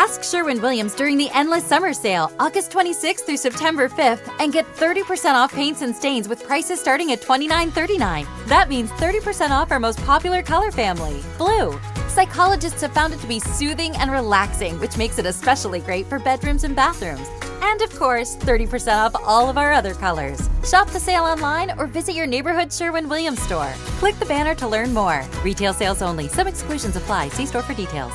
Ask Sherwin Williams during the Endless Summer Sale, August 26th through September 5th, and get 30% off paints and stains with prices starting at $29.39. That means 30% off our most popular color family, blue. Psychologists have found it to be soothing and relaxing, which makes it especially great for bedrooms and bathrooms. And of course, 30% off all of our other colors. Shop the sale online or visit your neighborhood Sherwin Williams store. Click the banner to learn more. Retail sales only. Some exclusions apply. See store for details.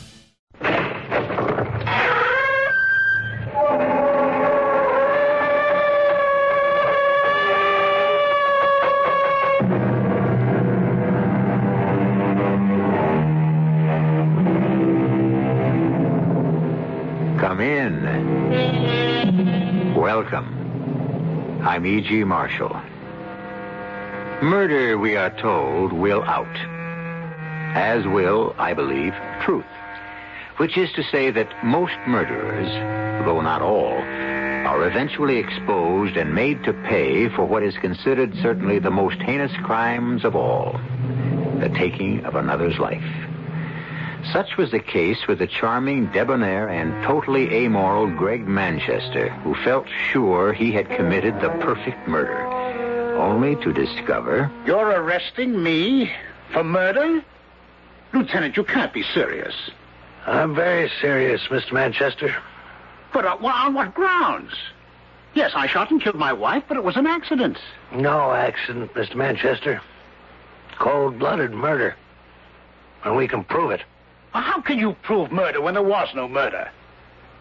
I'm E.G. Marshall. Murder, we are told, will out. As will, I believe, truth. Which is to say that most murderers, though not all, are eventually exposed and made to pay for what is considered certainly the most heinous crimes of all the taking of another's life. Such was the case with the charming, debonair, and totally amoral Greg Manchester, who felt sure he had committed the perfect murder, only to discover. You're arresting me for murder? Lieutenant, you can't be serious. I'm very serious, Mr. Manchester. But uh, well, on what grounds? Yes, I shot and killed my wife, but it was an accident. No accident, Mr. Manchester. Cold blooded murder. And we can prove it. Well, how can you prove murder when there was no murder?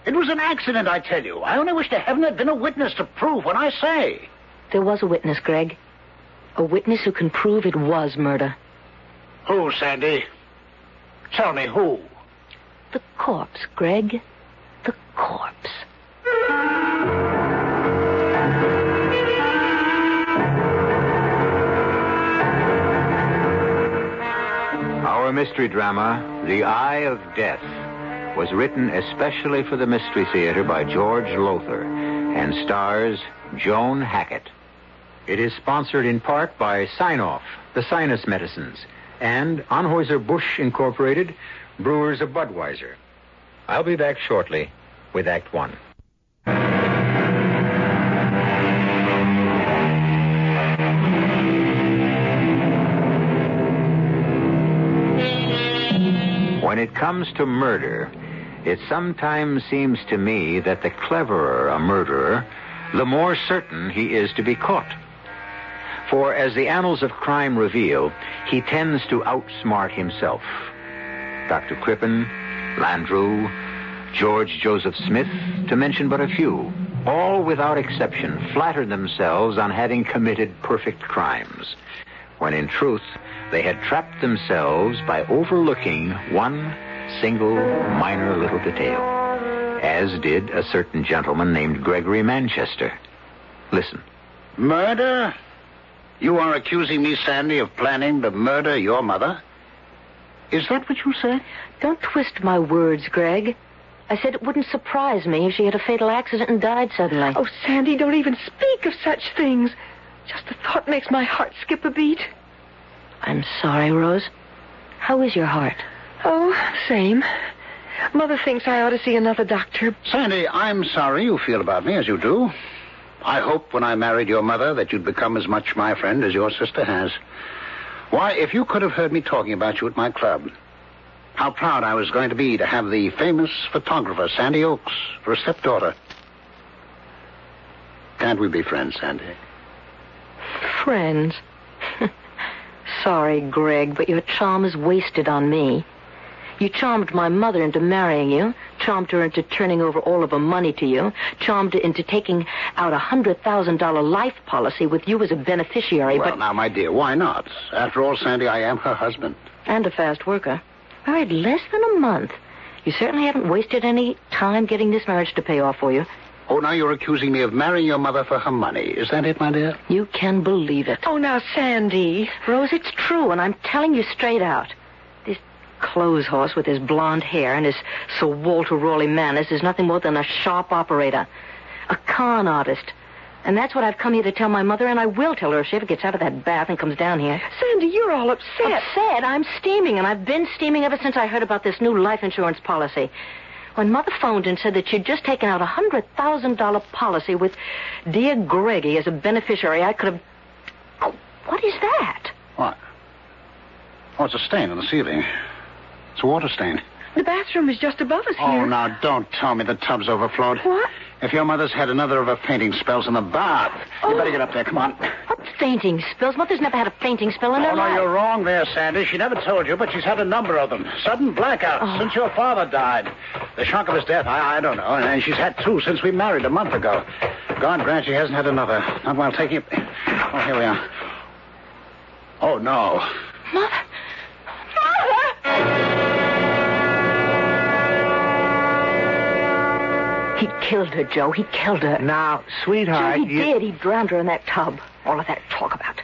It was an accident, I tell you. I only wish to heaven there'd been a witness to prove what I say. There was a witness, Greg. A witness who can prove it was murder. Who, Sandy? Tell me who. The corpse, Greg. The corpse. Our mystery drama, The Eye of Death, was written especially for the Mystery Theater by George Lowther and stars Joan Hackett. It is sponsored in part by Sine-Off, the sinus medicines, and Anheuser-Busch Incorporated, brewers of Budweiser. I'll be back shortly with Act One. It comes to murder, it sometimes seems to me that the cleverer a murderer, the more certain he is to be caught. For as the annals of crime reveal, he tends to outsmart himself. Dr. Crippen, Landru, George Joseph Smith, to mention but a few, all without exception flatter themselves on having committed perfect crimes, when in truth they had trapped themselves by overlooking one single minor little detail, as did a certain gentleman named Gregory Manchester. Listen. Murder? You are accusing me, Sandy, of planning to murder your mother? Is that what you said? Don't twist my words, Greg. I said it wouldn't surprise me if she had a fatal accident and died suddenly. Oh, Sandy, don't even speak of such things. Just the thought makes my heart skip a beat. I'm sorry, Rose. How is your heart? Oh, same. Mother thinks I ought to see another doctor. Sandy, I'm sorry you feel about me as you do. I hoped when I married your mother that you'd become as much my friend as your sister has. Why, if you could have heard me talking about you at my club, how proud I was going to be to have the famous photographer, Sandy Oaks, for a stepdaughter. Can't we be friends, Sandy? Friends. Sorry, Greg, but your charm is wasted on me. You charmed my mother into marrying you, charmed her into turning over all of her money to you, charmed her into taking out a hundred thousand dollar life policy with you as a beneficiary, well, but now, my dear, why not? After all, Sandy, I am her husband. and a fast worker. Married less than a month. You certainly haven't wasted any time getting this marriage to pay off for you. Oh, now you're accusing me of marrying your mother for her money. Is that it, my dear? You can believe it. Oh, now, Sandy. Rose, it's true, and I'm telling you straight out. This clothes horse with his blonde hair and his Sir Walter Raleigh manners is nothing more than a sharp operator, a con artist. And that's what I've come here to tell my mother, and I will tell her if she ever gets out of that bath and comes down here. Sandy, you're all upset. Upset? I'm steaming, and I've been steaming ever since I heard about this new life insurance policy. When Mother phoned and said that she'd just taken out a $100,000 policy with dear Greggy as a beneficiary, I could have. Oh, what is that? What? Oh, it's a stain on the ceiling. It's a water stain. The bathroom is just above us Oh, here. Oh, now don't tell me the tub's overflowed. What? If your mother's had another of her fainting spells in the bath, you oh. better get up there. Come on. What fainting spells? Mother's never had a fainting spell in her Oh, her no, you're wrong there, Sandy. She never told you, but she's had a number of them. Sudden blackouts Oh. since your father died. The shock of his death, I, I don't know. And she's had two since we married a month ago. God grant she hasn't had another. Not while taking it. Oh, here we are. Oh, no. Mother. He killed her, Joe. He killed her. Now, Joe, sweetheart, he you... did. He drowned her in that tub. All of that talk about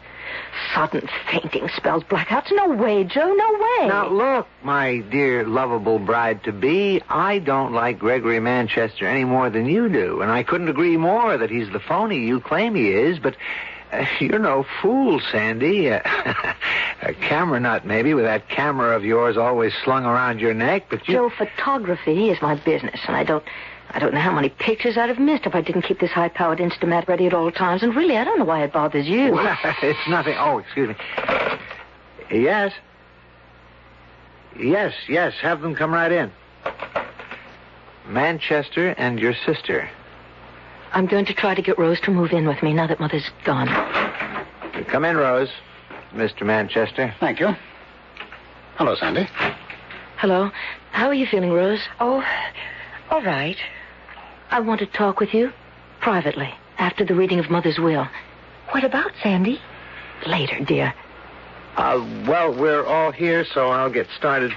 sudden fainting spells, blackouts. No way, Joe. No way. Now, look, my dear, lovable bride to be, I don't like Gregory Manchester any more than you do, and I couldn't agree more that he's the phony you claim he is, but uh, you're no fool, Sandy. Uh, a camera nut, maybe, with that camera of yours always slung around your neck, but you. Joe, photography is my business, and I don't. I don't know how many pictures I'd have missed if I didn't keep this high-powered Instamat ready at all times. And really, I don't know why it bothers you. Well, it's nothing. Oh, excuse me. Yes. Yes, yes. Have them come right in. Manchester and your sister. I'm going to try to get Rose to move in with me now that Mother's gone. Come in, Rose. Mr. Manchester. Thank you. Hello, Sandy. Hello. How are you feeling, Rose? Oh, all right. I want to talk with you privately after the reading of Mother's will. What about Sandy? Later, dear. Uh, well, we're all here, so I'll get started.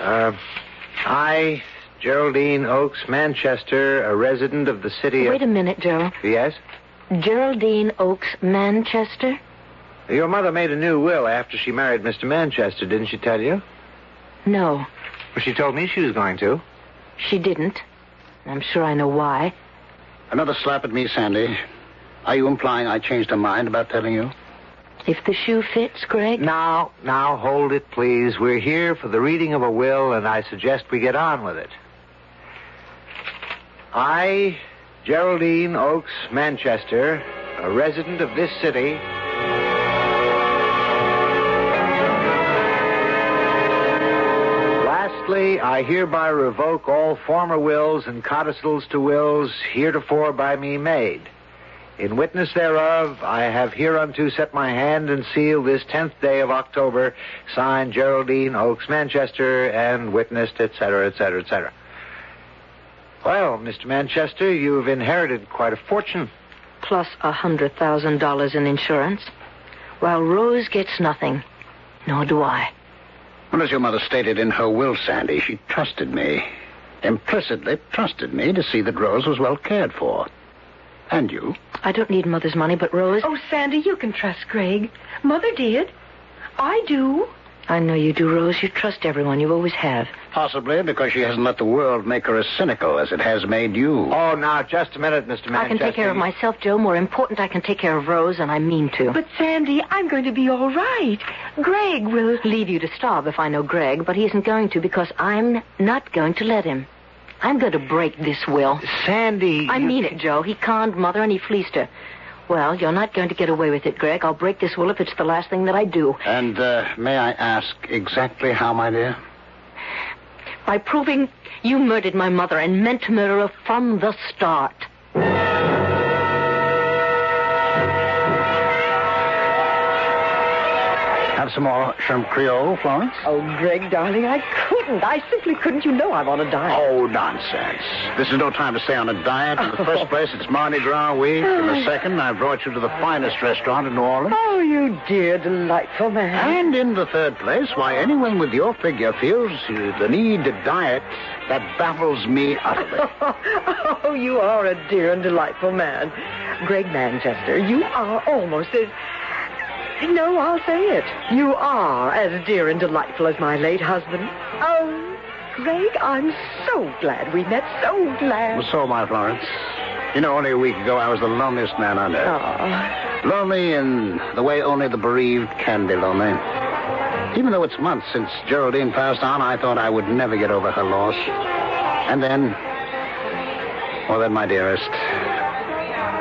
Uh, I, Geraldine Oakes Manchester, a resident of the city Wait a minute, Joe. Yes? Geraldine Oakes Manchester? Your mother made a new will after she married Mr. Manchester, didn't she tell you? No, Well, she told me she was going to. she didn't. I'm sure I know why. Another slap at me, Sandy. Are you implying I changed my mind about telling you? If the shoe fits, Greg. Now, now, hold it, please. We're here for the reading of a will, and I suggest we get on with it. I, Geraldine Oakes Manchester, a resident of this city. I hereby revoke all former wills and codicils to wills heretofore by me made. In witness thereof, I have hereunto set my hand and seal this tenth day of October, signed Geraldine Oakes Manchester, and witnessed, etc., etc., etc. Well, Mr. Manchester, you've inherited quite a fortune. Plus a hundred thousand dollars in insurance. While Rose gets nothing. Nor do I. Well, as your mother stated in her will, Sandy, she trusted me. Implicitly trusted me to see that Rose was well cared for. And you? I don't need Mother's money, but Rose. Oh, Sandy, you can trust Greg. Mother did. I do. I know you do, Rose. You trust everyone. You always have. Possibly because she hasn't let the world make her as cynical as it has made you. Oh, now, just a minute, Mr. Manchester. I can take care of myself, Joe. More important, I can take care of Rose, and I mean to. But, Sandy, I'm going to be all right. Greg will. leave you to starve if I know Greg, but he isn't going to because I'm not going to let him. I'm going to break this will. Sandy. I you- mean it, Joe. He conned Mother and he fleeced her. Well, you're not going to get away with it, Greg. I'll break this will if it's the last thing that I do. And uh, may I ask exactly how, my dear? By proving you murdered my mother and meant to murder her from the start. Have some more shrimp creole, Florence? Oh, Greg, darling, I couldn't. I simply couldn't. You know I'm on a diet. Oh, nonsense. This is no time to stay on a diet. In the oh. first place, it's Mardi Gras week. In the oh. second, I've brought you to the finest restaurant in New Orleans. Oh, you dear, delightful man. And in the third place, why anyone with your figure feels the need to diet, that baffles me utterly. oh, you are a dear and delightful man. Greg Manchester, you are almost as. No, I'll say it. You are as dear and delightful as my late husband. Oh, Greg, I'm so glad we met. So glad. So am I, Florence. You know, only a week ago, I was the loneliest man on earth. Oh. Lonely in the way only the bereaved can be lonely. Even though it's months since Geraldine passed on, I thought I would never get over her loss. And then, well, then, my dearest,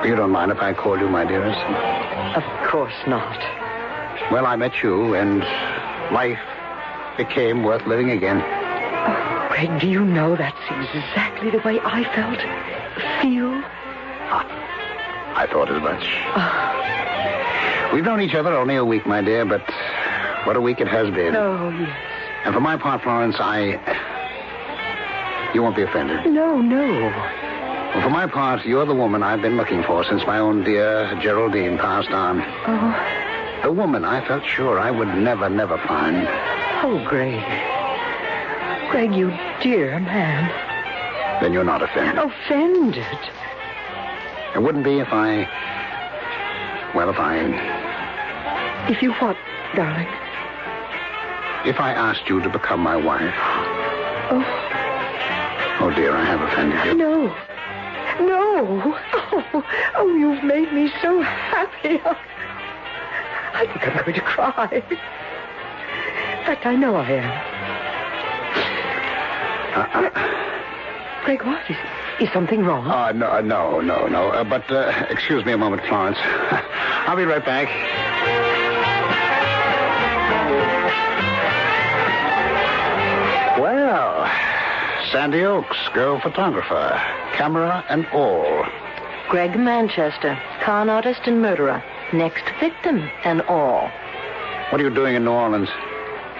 you don't mind if I call you my dearest? Of course not. Well, I met you, and life became worth living again. Oh, Greg, do you know that's exactly the way I felt? Feel? Ah, I thought as much. We've known each other only a week, my dear, but what a week it has been. Oh, yes. And for my part, Florence, I. You won't be offended. No, no. Well, for my part, you're the woman I've been looking for since my own dear Geraldine passed on. Oh, The woman I felt sure I would never, never find. oh, Greg. Greg, you dear man. Then you're not offended. Offended. It wouldn't be if I. Well, if I. If you what, darling? If I asked you to become my wife. Oh, Oh, dear, I have offended you. no. No. Oh, oh, you've made me so happy. I think I'm going to cry. In fact, I know I am. Greg, what? Is, is something wrong? Uh, no, uh, no, no, no. Uh, but uh, excuse me a moment, Florence. I'll be right back. Well, Sandy Oaks, girl photographer, camera and all. Greg Manchester, con artist and murderer. Next victim and all. What are you doing in New Orleans?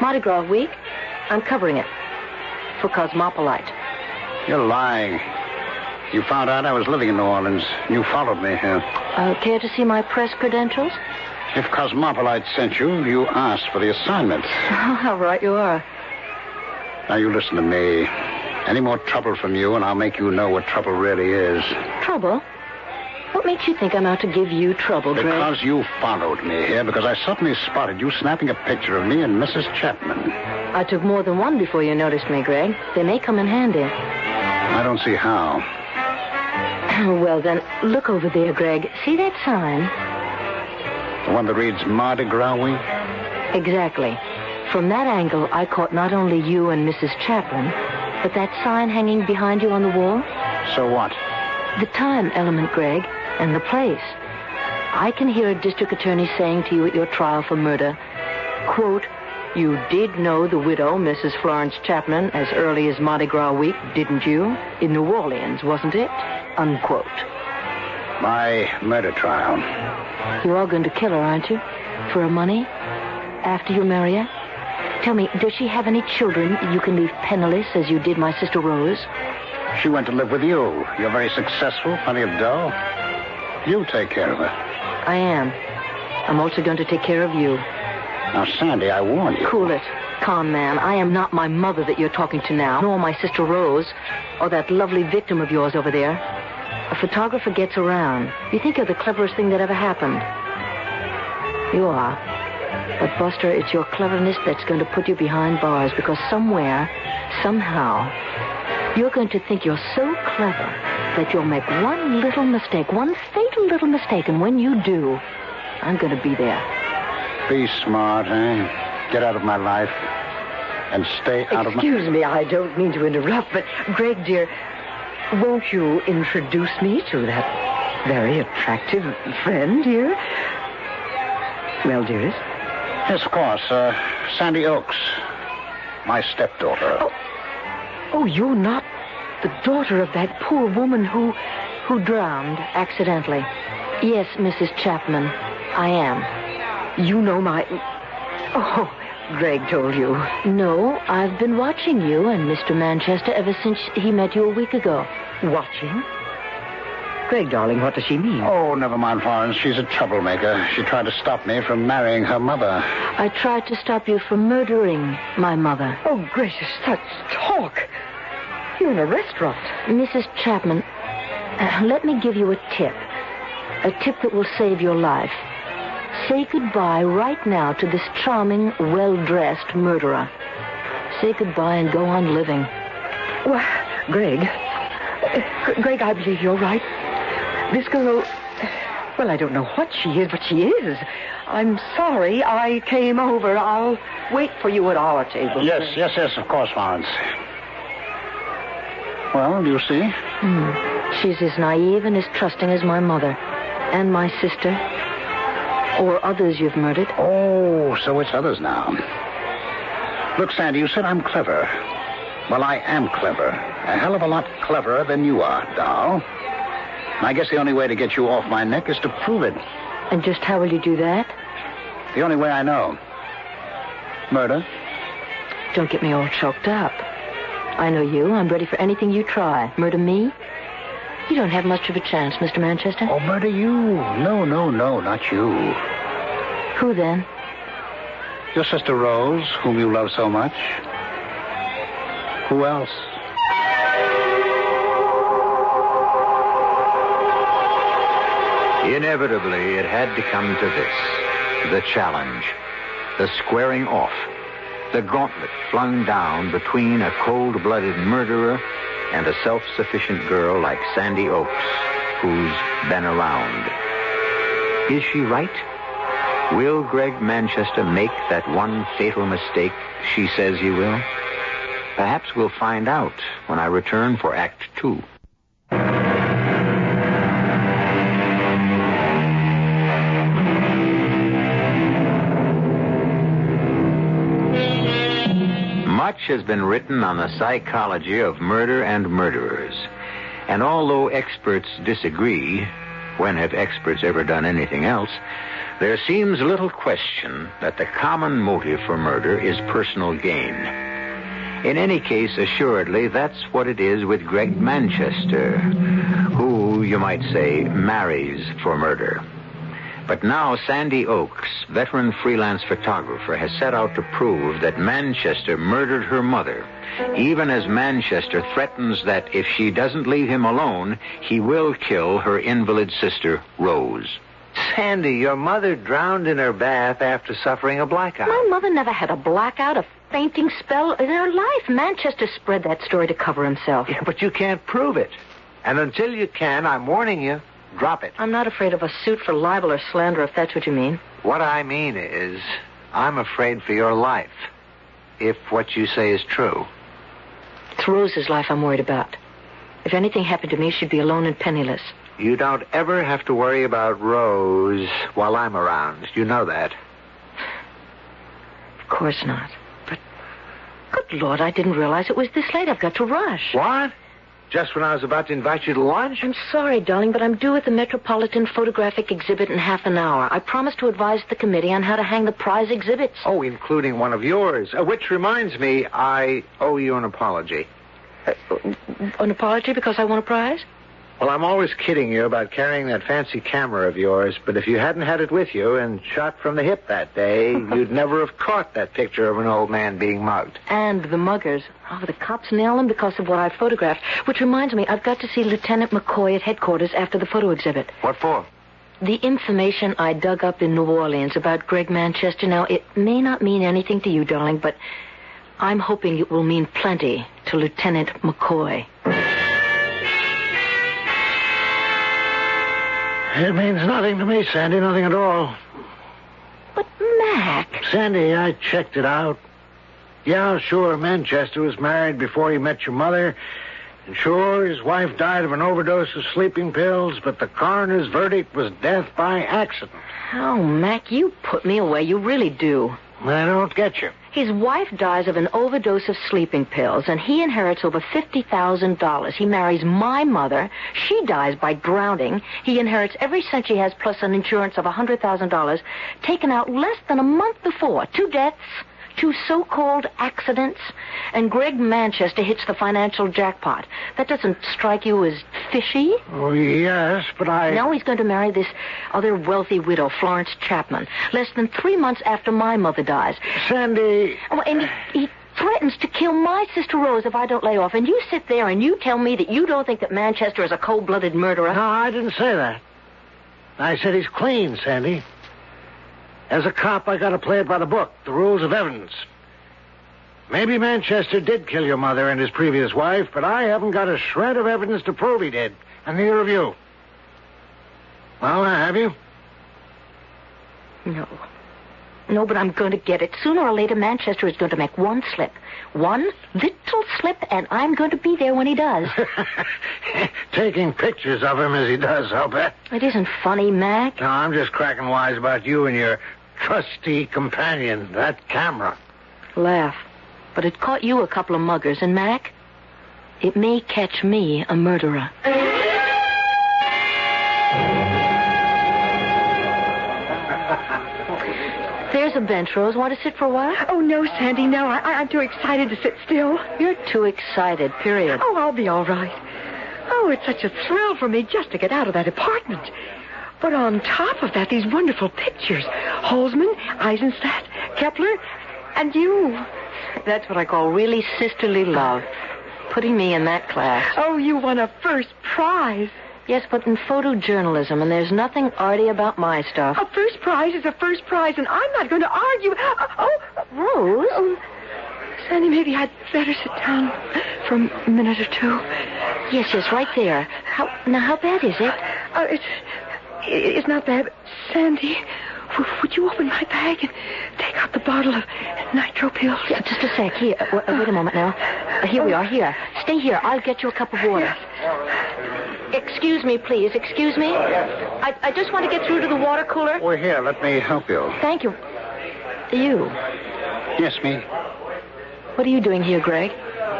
Mardi Gras week. I'm covering it. For Cosmopolite. You're lying. You found out I was living in New Orleans. You followed me here. Uh, care to see my press credentials? If Cosmopolite sent you, you asked for the assignment. How right you are. Now you listen to me. Any more trouble from you, and I'll make you know what trouble really is. Trouble? What makes you think I'm out to give you trouble, Greg? Because you followed me here, because I suddenly spotted you snapping a picture of me and Mrs. Chapman. I took more than one before you noticed me, Greg. They may come in handy. I don't see how. well, then, look over there, Greg. See that sign? The one that reads Mardi Gras Week? Exactly. From that angle, I caught not only you and Mrs. Chapman, but that sign hanging behind you on the wall. So what? The time element, Greg, and the place. I can hear a district attorney saying to you at your trial for murder, quote, you did know the widow, Mrs. Florence Chapman, as early as Mardi Gras week, didn't you? In New Orleans, wasn't it? Unquote. My murder trial. You are going to kill her, aren't you? For her money? After you marry her? Tell me, does she have any children you can leave penniless as you did my sister Rose? She went to live with you. You're very successful, plenty of dough. You take care of her. I am. I'm also going to take care of you. Now, Sandy, I warn you. Cool it. Con man, I am not my mother that you're talking to now, nor my sister Rose, or that lovely victim of yours over there. A photographer gets around. You think you're the cleverest thing that ever happened. You are. But, Buster, it's your cleverness that's going to put you behind bars because somewhere, somehow, you're going to think you're so clever that you'll make one little mistake, one fatal little mistake, and when you do, I'm going to be there. Be smart, eh? Get out of my life. And stay out of my... Excuse me, I don't mean to interrupt, but Greg, dear, won't you introduce me to that very attractive friend here? Well, dearest. Yes, of course. Uh, Sandy Oaks. My stepdaughter. Oh. Oh, you're not the daughter of that poor woman who. Who drowned accidentally. Yes, Mrs. Chapman, I am. You know my. Oh, Greg told you. No, I've been watching you and Mr. Manchester ever since he met you a week ago. Watching? Greg, darling, what does she mean? Oh, never mind, Florence. She's a troublemaker. She tried to stop me from marrying her mother. I tried to stop you from murdering my mother. Oh, gracious, such talk. You're in a restaurant. Mrs. Chapman, uh, let me give you a tip. A tip that will save your life. Say goodbye right now to this charming, well-dressed murderer. Say goodbye and go on living. Well, Greg. uh, Greg, I believe you're right. This girl. Well, I don't know what she is, but she is. I'm sorry I came over. I'll wait for you at our table. Yes, yes, yes, of course, Florence. Well, do you see? Hmm. She's as naive and as trusting as my mother. And my sister. Or others you've murdered. Oh, so it's others now. Look, Sandy, you said I'm clever. Well, I am clever. A hell of a lot cleverer than you are. And I guess the only way to get you off my neck is to prove it. And just how will you do that? The only way I know. Murder? Don't get me all choked up. I know you. I'm ready for anything you try. Murder me? You don't have much of a chance, Mr. Manchester. Oh, murder you. No, no, no, not you. Who then? Your sister Rose, whom you love so much. Who else? Inevitably, it had to come to this the challenge, the squaring off, the gauntlet flung down between a cold blooded murderer and a self sufficient girl like Sandy Oaks, who's been around. Is she right? Will Greg Manchester make that one fatal mistake she says he will? Perhaps we'll find out when I return for Act Two. Much has been written on the psychology of murder and murderers. And although experts disagree, when have experts ever done anything else? There seems little question that the common motive for murder is personal gain. In any case, assuredly, that's what it is with Greg Manchester, who, you might say, marries for murder. But now Sandy Oaks, veteran freelance photographer, has set out to prove that Manchester murdered her mother, even as Manchester threatens that if she doesn't leave him alone, he will kill her invalid sister, Rose. Sandy, your mother drowned in her bath after suffering a blackout. My mother never had a blackout, a fainting spell in her life. Manchester spread that story to cover himself. Yeah, but you can't prove it. And until you can, I'm warning you, drop it. I'm not afraid of a suit for libel or slander, if that's what you mean. What I mean is, I'm afraid for your life, if what you say is true. It's Rose's life I'm worried about. If anything happened to me, she'd be alone and penniless. You don't ever have to worry about Rose while I'm around. You know that. Of course not. But, good Lord, I didn't realize it was this late. I've got to rush. What? Just when I was about to invite you to lunch? I'm sorry, darling, but I'm due at the Metropolitan Photographic Exhibit in half an hour. I promised to advise the committee on how to hang the prize exhibits. Oh, including one of yours. Uh, which reminds me, I owe you an apology. An apology because I won a prize? Well, I'm always kidding you about carrying that fancy camera of yours, but if you hadn't had it with you and shot from the hip that day, you'd never have caught that picture of an old man being mugged. And the muggers. Oh, the cops nail them because of what I photographed. Which reminds me, I've got to see Lieutenant McCoy at headquarters after the photo exhibit. What for? The information I dug up in New Orleans about Greg Manchester, now, it may not mean anything to you, darling, but I'm hoping it will mean plenty to Lieutenant McCoy. It means nothing to me, Sandy, nothing at all. But, Mac. Sandy, I checked it out. Yeah, sure, Manchester was married before he met your mother. And sure, his wife died of an overdose of sleeping pills, but the coroner's verdict was death by accident. Oh, Mac, you put me away. You really do. I don't get you. His wife dies of an overdose of sleeping pills, and he inherits over $50,000. He marries my mother. She dies by drowning. He inherits every cent she has plus an insurance of $100,000 taken out less than a month before. Two deaths, two so-called accidents, and Greg Manchester hits the financial jackpot. That doesn't strike you as fishy? Oh, yes, but I. Now he's going to marry this other wealthy widow, Florence Chapman, less than three months after my mother dies. Sandy. Oh, and he, he threatens to kill my sister Rose if I don't lay off. And you sit there and you tell me that you don't think that Manchester is a cold-blooded murderer. No, I didn't say that. I said he's clean, Sandy. As a cop, I gotta play it by the book, the rules of evidence. Maybe Manchester did kill your mother and his previous wife, but I haven't got a shred of evidence to prove he did, and neither of you. Well, now, have you? No. No, but I'm going to get it. Sooner or later, Manchester is going to make one slip. One little slip, and I'm going to be there when he does. Taking pictures of him as he does, I'll bet. it isn't funny, Mac. No, I'm just cracking wise about you and your trusty companion, that camera. Laugh. But it caught you a couple of muggers, and Mac, it may catch me a murderer. There's a bench, Rose. Want to sit for a while? Oh, no, Sandy, no. I, I- I'm too excited to sit still. You're too excited, period. Oh, I'll be all right. Oh, it's such a thrill for me just to get out of that apartment. But on top of that, these wonderful pictures. Holzman, Eisenstaedt, Kepler, and you. That's what I call really sisterly love. Putting me in that class. Oh, you won a first prize. Yes, but in photojournalism, and there's nothing arty about my stuff. A first prize is a first prize, and I'm not going to argue. Uh, oh, Rose? oh, Sandy, maybe I'd better sit down for a minute or two. Yes, yes, right there. How now? How bad is it? Uh, it's it's not bad. Sandy, w- would you open my bag and take out the bottle of nitro pills? Yeah, just a sec. Here, uh, w- uh, wait a moment now. Uh, here we are. Here, stay here. I'll get you a cup of water. Excuse me, please. Excuse me. I, I just want to get through to the water cooler. We're here, let me help you. Thank you. You. Yes, me. What are you doing here, Greg?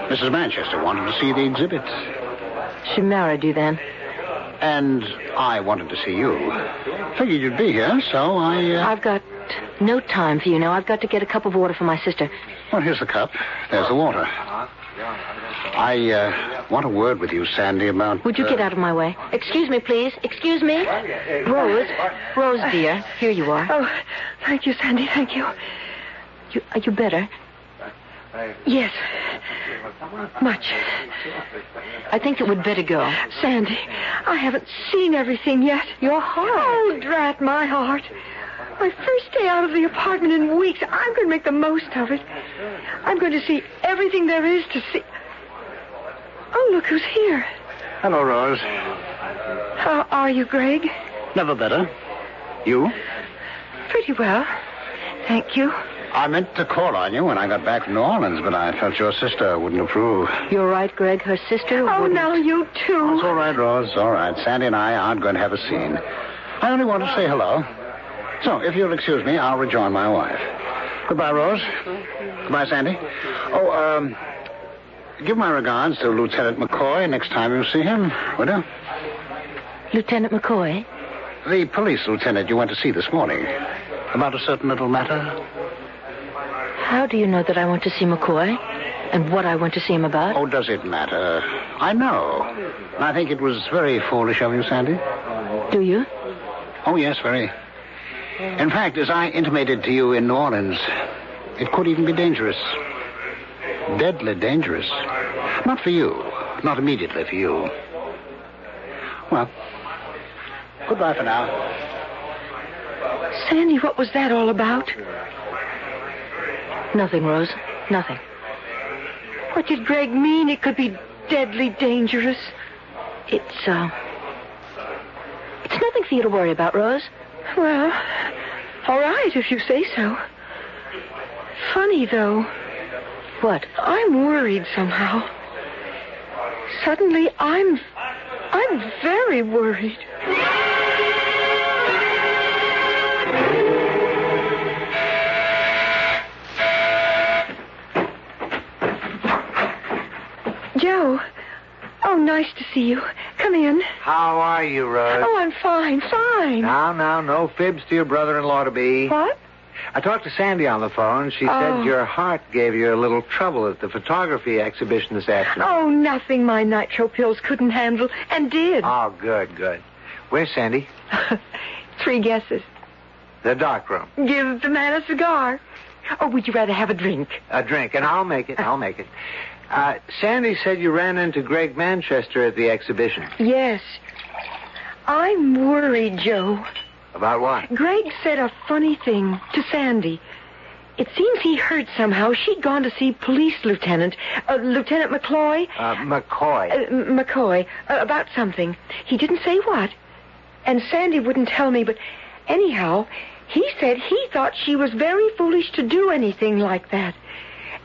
Mrs. Manchester wanted to see the exhibit. She married you then. And I wanted to see you. Figured you'd be here, so I. Uh... I've got no time for you now. I've got to get a cup of water for my sister. Well, here's the cup. There's the water. I uh, want a word with you, Sandy, about. Would you uh, get out of my way? Excuse me, please. Excuse me. Rose. Rose, dear. Here you are. Oh, thank you, Sandy. Thank you. You, are you better? Yes. Much. I think that we'd better go. Sandy, I haven't seen everything yet. Your heart. Oh, drat my heart. My first day out of the apartment in weeks. I'm going to make the most of it. I'm going to see everything there is to see. Oh, look who's here. Hello, Rose. How are you, Greg? Never better. You? Pretty well. Thank you. I meant to call on you when I got back from New Orleans, but I felt your sister wouldn't approve. You're right, Greg. Her sister. Oh, wouldn't- now you too. It's all right, Rose. All right. Sandy and I aren't going to have a scene. I only want to say hello. So, if you'll excuse me, I'll rejoin my wife. Goodbye, Rose. Goodbye, Sandy. Oh, um, give my regards to Lieutenant McCoy next time you see him, will you? Lieutenant McCoy. The police lieutenant you went to see this morning. About a certain little matter. How do you know that I want to see McCoy? And what I want to see him about? Oh, does it matter? I know. And I think it was very foolish of you, Sandy. Do you? Oh, yes, very. In fact, as I intimated to you in New Orleans, it could even be dangerous. Deadly dangerous. Not for you. Not immediately for you. Well, goodbye for now. Sandy, what was that all about? Nothing, Rose. Nothing. What did Greg mean? It could be deadly dangerous. It's, uh. It's nothing for you to worry about, Rose. Well, all right, if you say so. Funny, though. What? I'm worried somehow. Suddenly, I'm. I'm very worried. Joe. Oh, nice to see you. Come in. How are you, Rose? Oh, I'm fine, fine. Now, now, no fibs to your brother-in-law to be. What? I talked to Sandy on the phone. She Oh. said your heart gave you a little trouble at the photography exhibition this afternoon. Oh, nothing my nitro pills couldn't handle, and did. Oh, good, good. Where's Sandy? Three guesses. The dark room. Give the man a cigar. Or would you rather have a drink? A drink, and I'll make it. I'll make it. Uh, Sandy said you ran into Greg Manchester at the exhibition. Yes. I'm worried, Joe. About what? Greg said a funny thing to Sandy. It seems he heard somehow she'd gone to see Police Lieutenant, uh, Lieutenant McCloy, Uh, McCoy. uh, McCoy, uh, about something. He didn't say what. And Sandy wouldn't tell me, but anyhow, he said he thought she was very foolish to do anything like that.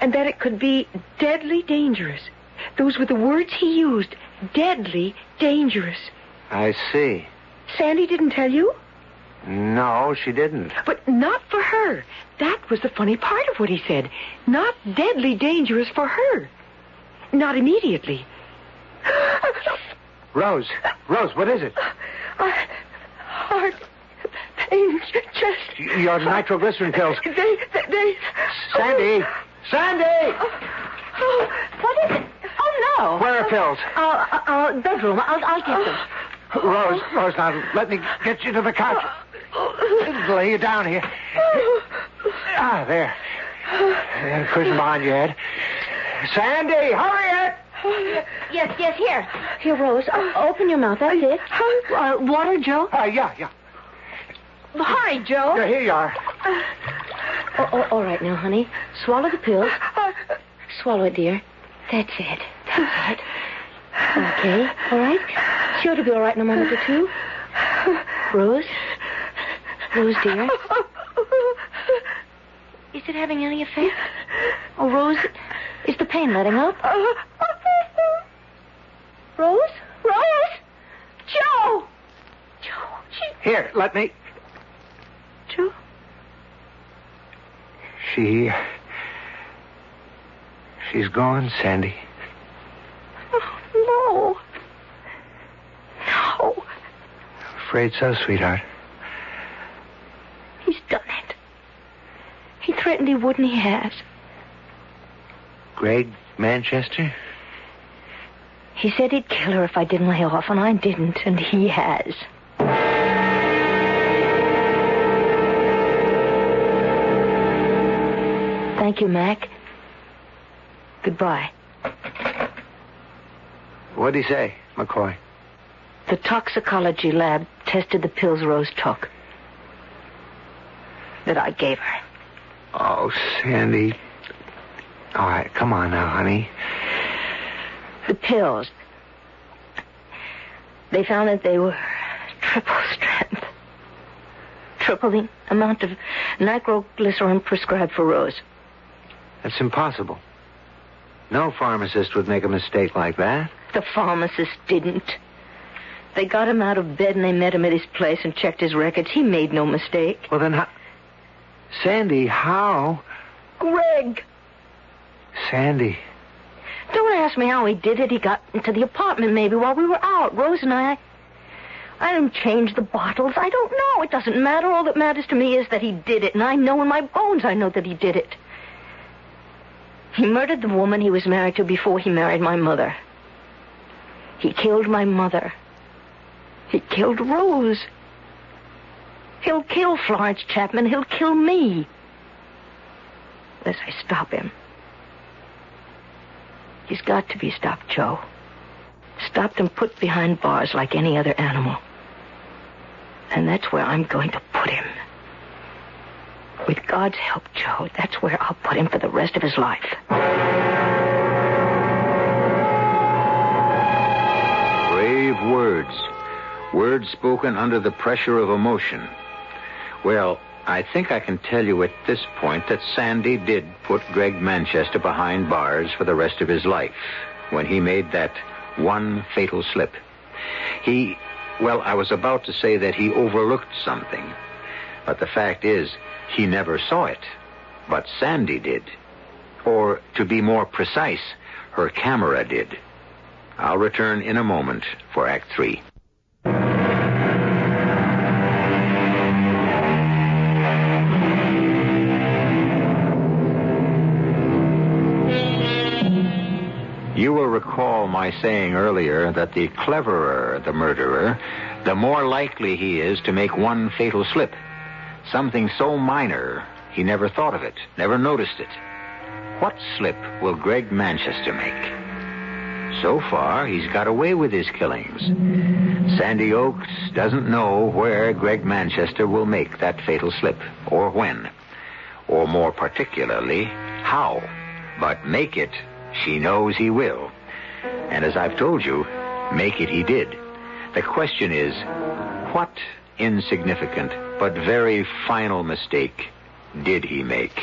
And that it could be deadly dangerous. Those were the words he used. Deadly dangerous. I see. Sandy didn't tell you? No, she didn't. But not for her. That was the funny part of what he said. Not deadly dangerous for her. Not immediately. Rose. Rose, what is it? Uh, heart pain, chest. Your nitroglycerin pills. They, they, they. Sandy! Sandy! Oh, what is it? Oh, no. Where are pills? Uh, uh, uh, bedroom. I'll, I'll get them. Rose, Rose, now let me get you to the couch. Lay you down here. Ah, there. There, cushion behind your head. Sandy, hurry it! Yes, yes, here. Here, Rose. Open your mouth. That's it. Uh, water, Joe? Uh, yeah, yeah. Hurry, Joe. Yeah, here you are. Oh, oh, all right now, honey. Swallow the pills. Swallow it, dear. That's it. That's it. Okay, all right. Sure to be all right in a moment or two. Rose? Rose, dear? Is it having any effect? Oh, Rose, is the pain letting up? Rose? Rose? Joe! Joe, she... Here, let me. Joe? She. She's gone, Sandy. Oh, No. No. Afraid so, sweetheart. He's done it. He threatened he wouldn't. He has. Greg Manchester? He said he'd kill her if I didn't lay off, and I didn't, and he has. Thank you, Mac. Goodbye. What'd he say, McCoy? The toxicology lab tested the pills Rose took. That I gave her. Oh, Sandy. All right, come on now, honey. The pills. They found that they were triple strength. Triple the amount of nitroglycerin prescribed for Rose. That's impossible. No pharmacist would make a mistake like that. The pharmacist didn't. They got him out of bed and they met him at his place and checked his records. He made no mistake. Well, then how. Sandy, how? Greg! Sandy. Don't ask me how he did it. He got into the apartment maybe while we were out. Rose and I. I didn't change the bottles. I don't know. It doesn't matter. All that matters to me is that he did it, and I know in my bones I know that he did it. He murdered the woman he was married to before he married my mother. He killed my mother. He killed Rose. He'll kill Florence Chapman. He'll kill me. Unless I stop him. He's got to be stopped, Joe. Stopped and put behind bars like any other animal. And that's where I'm going to put him. With God's help, Joe, that's where I'll put him for the rest of his life. Brave words. Words spoken under the pressure of emotion. Well, I think I can tell you at this point that Sandy did put Greg Manchester behind bars for the rest of his life when he made that one fatal slip. He, well, I was about to say that he overlooked something. But the fact is, he never saw it, but Sandy did. Or, to be more precise, her camera did. I'll return in a moment for Act Three. You will recall my saying earlier that the cleverer the murderer, the more likely he is to make one fatal slip. Something so minor, he never thought of it, never noticed it. What slip will Greg Manchester make? So far, he's got away with his killings. Sandy Oaks doesn't know where Greg Manchester will make that fatal slip, or when, or more particularly, how. But make it, she knows he will. And as I've told you, make it he did. The question is, what insignificant but very final mistake did he make?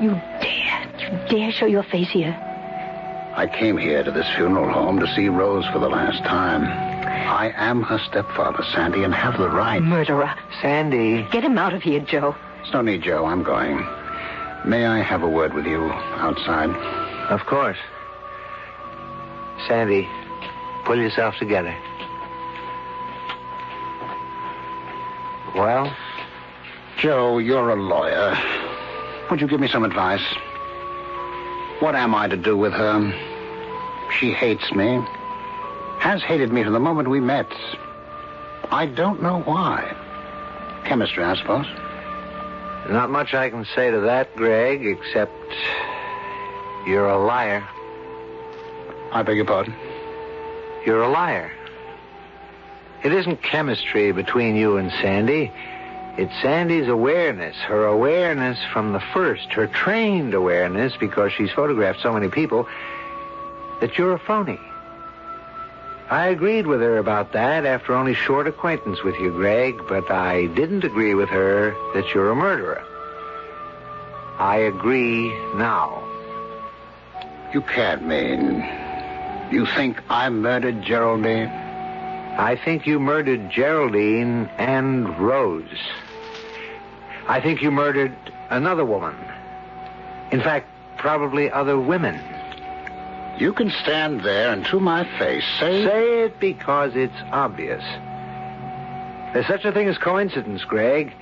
You dare, you dare show your face here. I came here to this funeral home to see Rose for the last time. I am her stepfather, Sandy, and have the right. Murderer. Sandy. Get him out of here, Joe. There's no need, Joe. I'm going. May I have a word with you outside? Of course. Sandy, pull yourself together. Well? Joe, you're a lawyer. Would you give me some advice? What am I to do with her? She hates me. Has hated me from the moment we met. I don't know why. Chemistry, I suppose. Not much I can say to that, Greg, except you're a liar. I beg your pardon? You're a liar. It isn't chemistry between you and Sandy. It's Sandy's awareness, her awareness from the first, her trained awareness, because she's photographed so many people, that you're a phony. I agreed with her about that after only short acquaintance with you, Greg, but I didn't agree with her that you're a murderer. I agree now. You can't mean. You think I murdered Geraldine? I think you murdered Geraldine and Rose. I think you murdered another woman. In fact, probably other women. You can stand there and to my face say. Say it because it's obvious. There's such a thing as coincidence, Greg.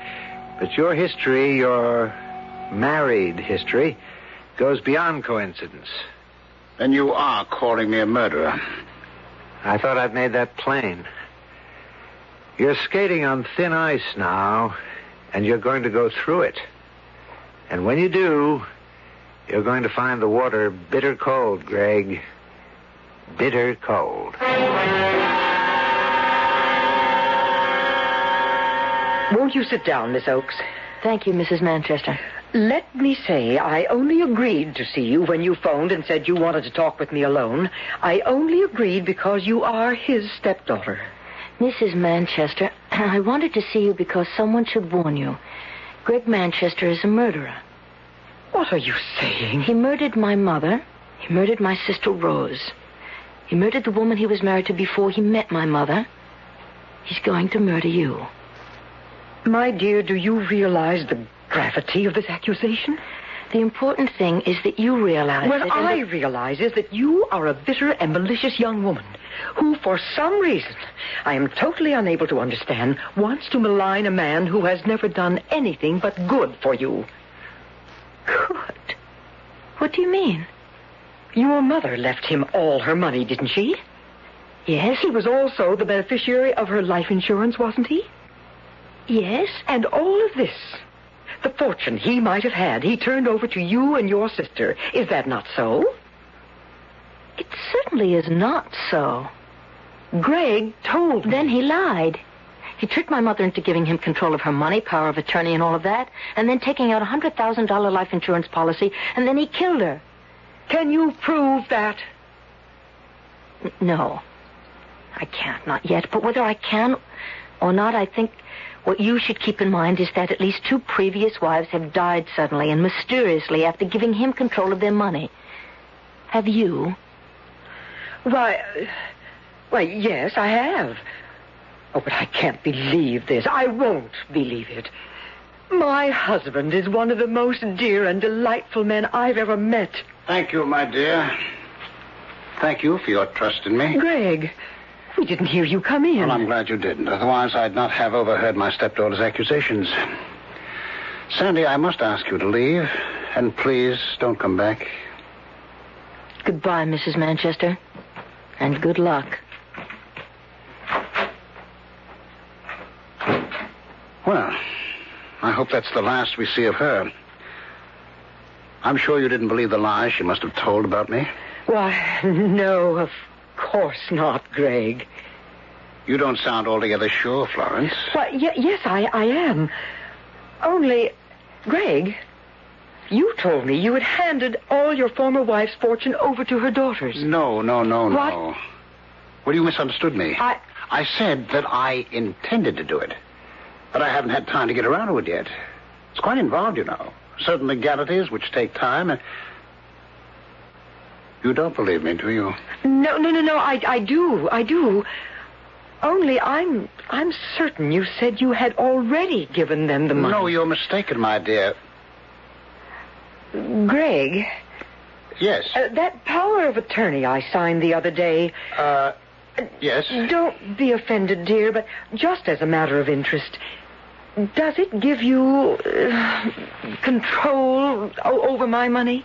But your history, your married history, goes beyond coincidence. Then you are calling me a murderer. I thought I'd made that plain. You're skating on thin ice now, and you're going to go through it. And when you do, you're going to find the water bitter cold, Greg. Bitter cold. Won't you sit down, Miss Oakes? Thank you, Mrs. Manchester. Let me say, I only agreed to see you when you phoned and said you wanted to talk with me alone. I only agreed because you are his stepdaughter. Mrs. Manchester, I wanted to see you because someone should warn you. Greg Manchester is a murderer. What are you saying? He murdered my mother. He murdered my sister Rose. He murdered the woman he was married to before he met my mother. He's going to murder you. My dear, do you realize the gravity of this accusation? The important thing is that you realize What. I that- realize is that you are a bitter and malicious young woman who, for some reason, I am totally unable to understand, wants to malign a man who has never done anything but good for you. Good. What do you mean? Your mother left him all her money, didn't she? Yes. He was also the beneficiary of her life insurance, wasn't he? Yes. And all of this, the fortune he might have had, he turned over to you and your sister. Is that not so? It certainly is not so. Greg told me. Then he lied. He tricked my mother into giving him control of her money, power of attorney, and all of that, and then taking out a hundred thousand dollar life insurance policy, and then he killed her. Can you prove that? N- No. I can't, not yet. But whether I can or not, I think what you should keep in mind is that at least two previous wives have died suddenly and mysteriously after giving him control of their money. Have you? Why, uh, why, yes, I have. Oh, but I can't believe this. I won't believe it. My husband is one of the most dear and delightful men I've ever met. Thank you, my dear. Thank you for your trust in me. Greg, we didn't hear you come in. Well, I'm glad you didn't. Otherwise, I'd not have overheard my stepdaughter's accusations. Sandy, I must ask you to leave. And please, don't come back. Goodbye, Mrs. Manchester. And good luck. Well, I hope that's the last we see of her. I'm sure you didn't believe the lies she must have told about me. Why, no, of course not, Greg. You don't sound altogether sure, Florence. Why, y- yes, I, I am. Only, Greg, you told me you had handed all your former wife's fortune over to her daughters. No, no, no, no. What? no. Well, you misunderstood me. I- I said that I intended to do it. But I haven't had time to get around to it yet. It's quite involved, you know. Certain legalities which take time and... You don't believe me, do you? No, no, no, no. I, I do, I do. Only I'm, I'm certain you said you had already given them the money. No, you're mistaken, my dear. Greg, Yes. uh, that power of attorney I signed the other day. Uh, yes. Don't be offended, dear, but just as a matter of interest, does it give you uh, control over my money?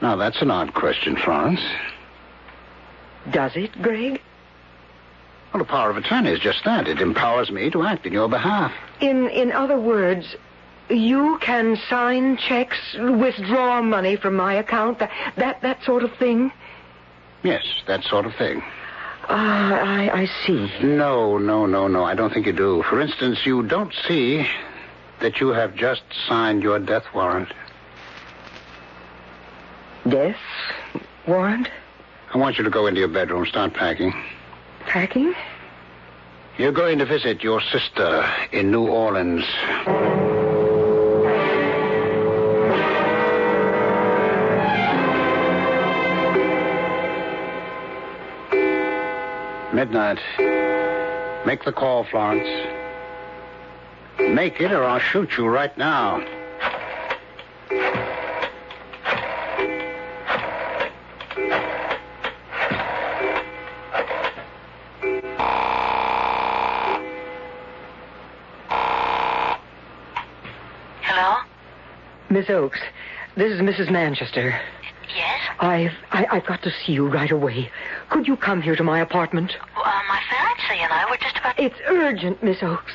Now, that's an odd question, Florence. Does it, Greg? Well, the power of attorney is just that. It empowers me to act in your behalf. In in other words, you can sign checks, withdraw money from my account, that that, that sort of thing. Yes, that sort of thing. Ah, I, I see. No, no, no, no. I don't think you do. For instance, you don't see that you have just signed your death warrant. Death warrant? I want you to go into your bedroom, start packing. Packing? You're going to visit your sister in New Orleans. Midnight. Make the call, Florence. Make it, or I'll shoot you right now. Miss Oakes, this is Mrs. Manchester. Yes? I've I, I've got to see you right away. Could you come here to my apartment? Uh, my fiancé and I were just about... It's urgent, Miss Oakes.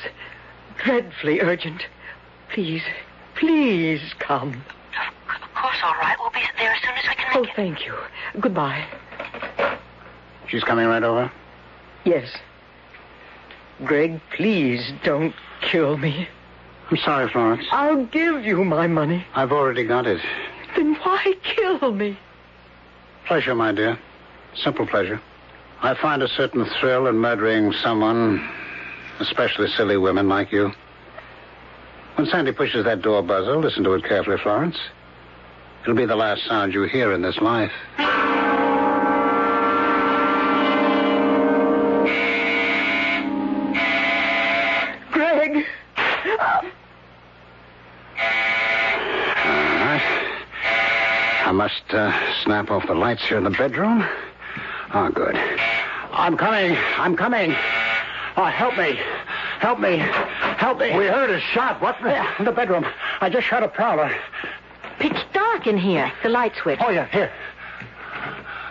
Dreadfully urgent. Please, please come. Of course, all right. We'll be there as soon as we can make Oh, thank you. Goodbye. She's coming right over? Yes. Greg, please don't kill me. I'm sorry, Florence. I'll give you my money. I've already got it. Then why kill me? Pleasure, my dear. Simple pleasure. I find a certain thrill in murdering someone, especially silly women like you. When Sandy pushes that door buzzer, listen to it carefully, Florence. It'll be the last sound you hear in this life. Off the lights here in the bedroom. Oh, good. I'm coming. I'm coming. Oh, help me. Help me. Help me. We heard a shot. What? Yeah, in the bedroom. I just shot a prowler. Pitch dark in here. The light switch. Oh, yeah, here.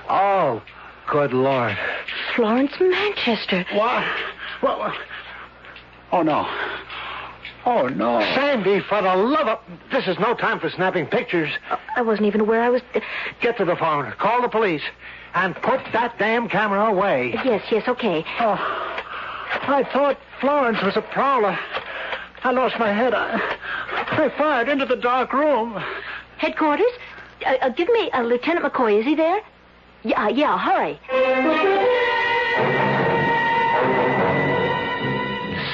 Oh, good Lord. Florence Manchester. What? What? what? Oh, no. Oh, no. Sandy, for the love of... This is no time for snapping pictures. I wasn't even aware I was... Get to the phone. Call the police. And put that damn camera away. Yes, yes, okay. Oh, I thought Florence was a prowler. I lost my head. I, I fired into the dark room. Headquarters? Uh, uh, give me uh, Lieutenant McCoy. Is he there? Yeah, yeah, hurry.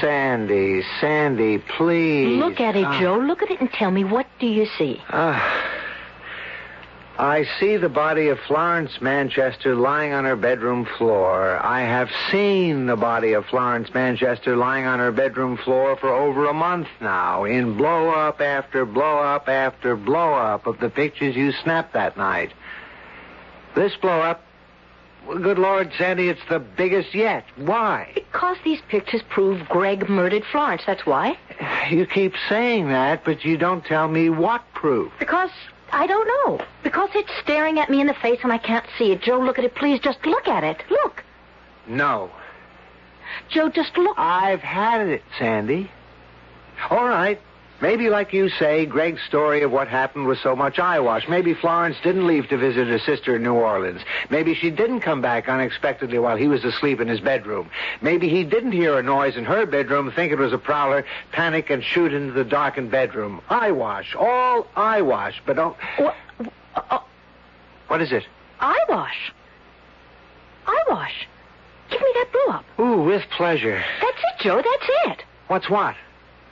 Sandy, Sandy, please. Look at it, Ah. Joe. Look at it and tell me what do you see? Ah. I see the body of Florence Manchester lying on her bedroom floor. I have seen the body of Florence Manchester lying on her bedroom floor for over a month now, in blow up after blow up after blow up of the pictures you snapped that night. This blow up, well, good Lord, Sandy, it's the biggest yet. Why? Because these pictures prove Greg murdered Florence. That's why. You keep saying that, but you don't tell me what proof. Because I don't know. Because it's staring at me in the face and I can't see it. Joe, look at it. Please just look at it. Look. No. Joe, just look. I've had it, Sandy. All right. Maybe, like you say, Greg's story of what happened was so much eyewash. Maybe Florence didn't leave to visit her sister in New Orleans. Maybe she didn't come back unexpectedly while he was asleep in his bedroom. Maybe he didn't hear a noise in her bedroom, think it was a prowler, panic, and shoot into the darkened bedroom. Eyewash. All eyewash. But don't. What? Uh, What is it? eyewash. Eyewash. Give me that brew up. Ooh, with pleasure. That's it, Joe. That's it. What's what?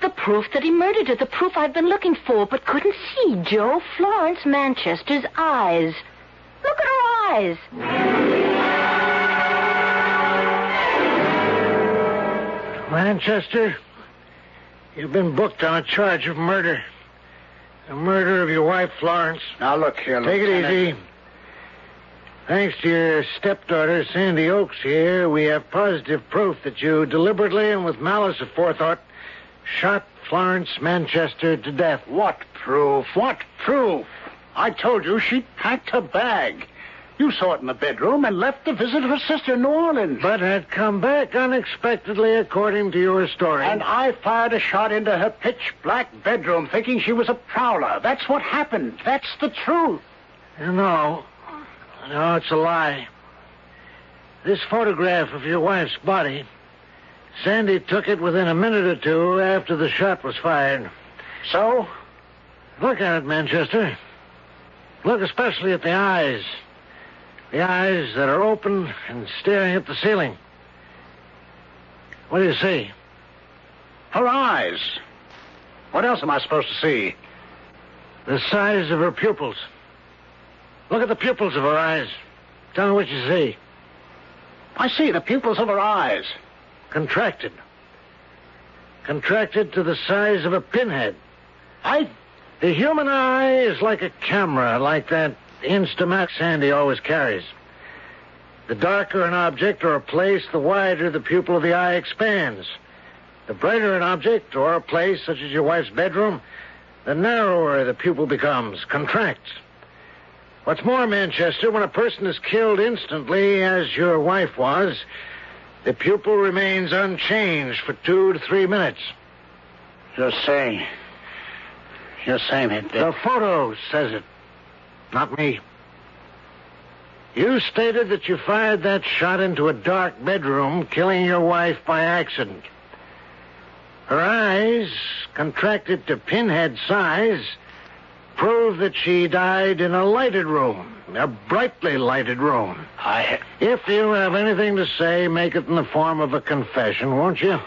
The proof that he murdered her. The proof I've been looking for but couldn't see, Joe. Florence Manchester's eyes. Look at her eyes. Manchester, you've been booked on a charge of murder. The murder of your wife, Florence. Now, look here, Take it easy. Thanks to your stepdaughter, Sandy Oaks, here, we have positive proof that you deliberately and with malice aforethought shot Florence Manchester to death. What proof? What proof? I told you she packed her bag. You saw it in the bedroom and left to visit her sister in New Orleans. But had come back unexpectedly, according to your story. And I fired a shot into her pitch black bedroom thinking she was a prowler. That's what happened. That's the truth. No. No, it's a lie. This photograph of your wife's body, Sandy took it within a minute or two after the shot was fired. So? Look at it, Manchester. Look especially at the eyes. The eyes that are open and staring at the ceiling. What do you see? Her eyes. What else am I supposed to see? The size of her pupils. Look at the pupils of her eyes. Tell me what you see. I see the pupils of her eyes. Contracted. Contracted to the size of a pinhead. I. The human eye is like a camera, like that Instamax Sandy always carries. The darker an object or a place, the wider the pupil of the eye expands. The brighter an object or a place, such as your wife's bedroom, the narrower the pupil becomes, contracts. What's more, Manchester, when a person is killed instantly, as your wife was, the pupil remains unchanged for two to three minutes. You're saying. You're saying it. The photo says it, not me. You stated that you fired that shot into a dark bedroom, killing your wife by accident. Her eyes, contracted to pinhead size, prove that she died in a lighted room, a brightly lighted room. I. If you have anything to say, make it in the form of a confession, won't you?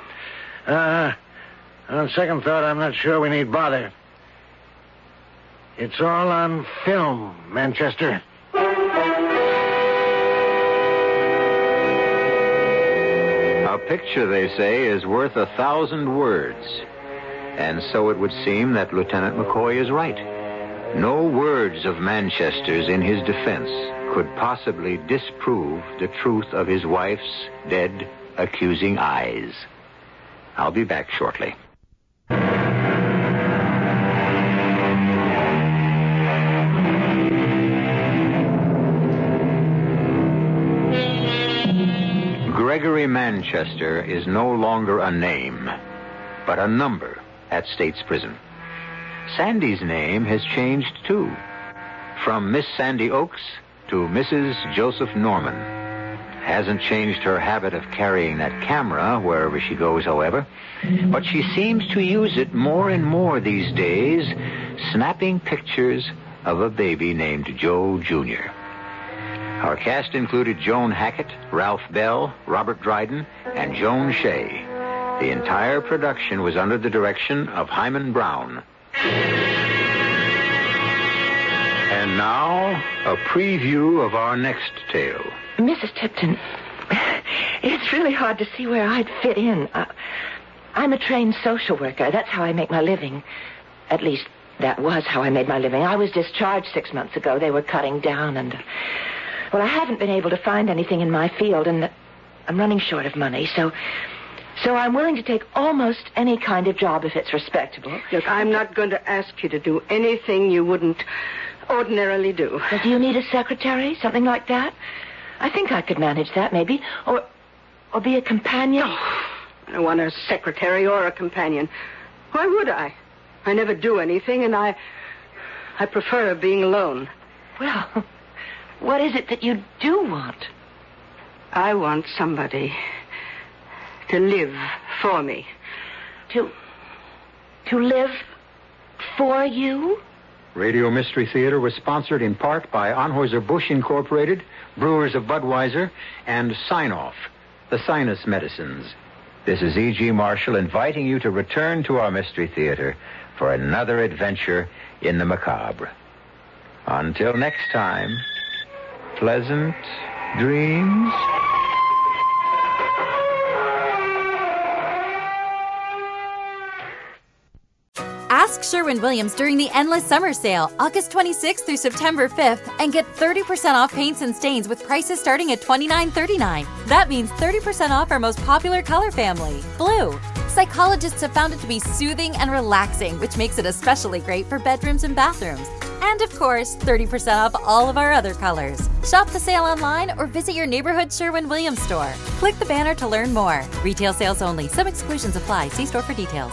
Uh, on second thought, I'm not sure we need bother. It's all on film, Manchester. A picture, they say, is worth a thousand words. And so it would seem that Lieutenant McCoy is right. No words of Manchester's in his defense could possibly disprove the truth of his wife's dead, accusing eyes. I'll be back shortly. Gregory Manchester is no longer a name, but a number at State's Prison. Sandy's name has changed too. From Miss Sandy Oaks to Mrs. Joseph Norman. Hasn't changed her habit of carrying that camera wherever she goes, however. But she seems to use it more and more these days, snapping pictures of a baby named Joe Jr. Our cast included Joan Hackett, Ralph Bell, Robert Dryden, and Joan Shea. The entire production was under the direction of Himan Brown. And now, a preview of our next tale. Mrs. Tipton, it's really hard to see where I'd fit in. Uh, I'm a trained social worker. That's how I make my living. At least, that was how I made my living. I was discharged six months ago. They were cutting down, and. Well, I haven't been able to find anything in my field, and I'm running short of money, so. So I'm willing to take almost any kind of job if it's respectable. Look, I'm not going to ask you to do anything you wouldn't ordinarily do. But do you need a secretary? Something like that? I think I could manage that, maybe. Or, or be a companion. Oh, I don't want a secretary or a companion. Why would I? I never do anything, and I. I prefer being alone. Well, what is it that you do want? I want somebody to live for me. To. to live for you? Radio Mystery Theater was sponsored in part by Anheuser-Busch Incorporated, Brewers of Budweiser, and Sine-Off, the sinus medicines. This is E.G. Marshall inviting you to return to our Mystery Theater for another adventure in the macabre. Until next time, pleasant dreams. Ask Sherwin Williams during the Endless Summer Sale, August 26th through September 5th, and get 30% off paints and stains with prices starting at $29.39. That means 30% off our most popular color family, blue. Psychologists have found it to be soothing and relaxing, which makes it especially great for bedrooms and bathrooms. And of course, 30% off all of our other colors. Shop the sale online or visit your neighborhood Sherwin Williams store. Click the banner to learn more. Retail sales only, some exclusions apply. See store for details.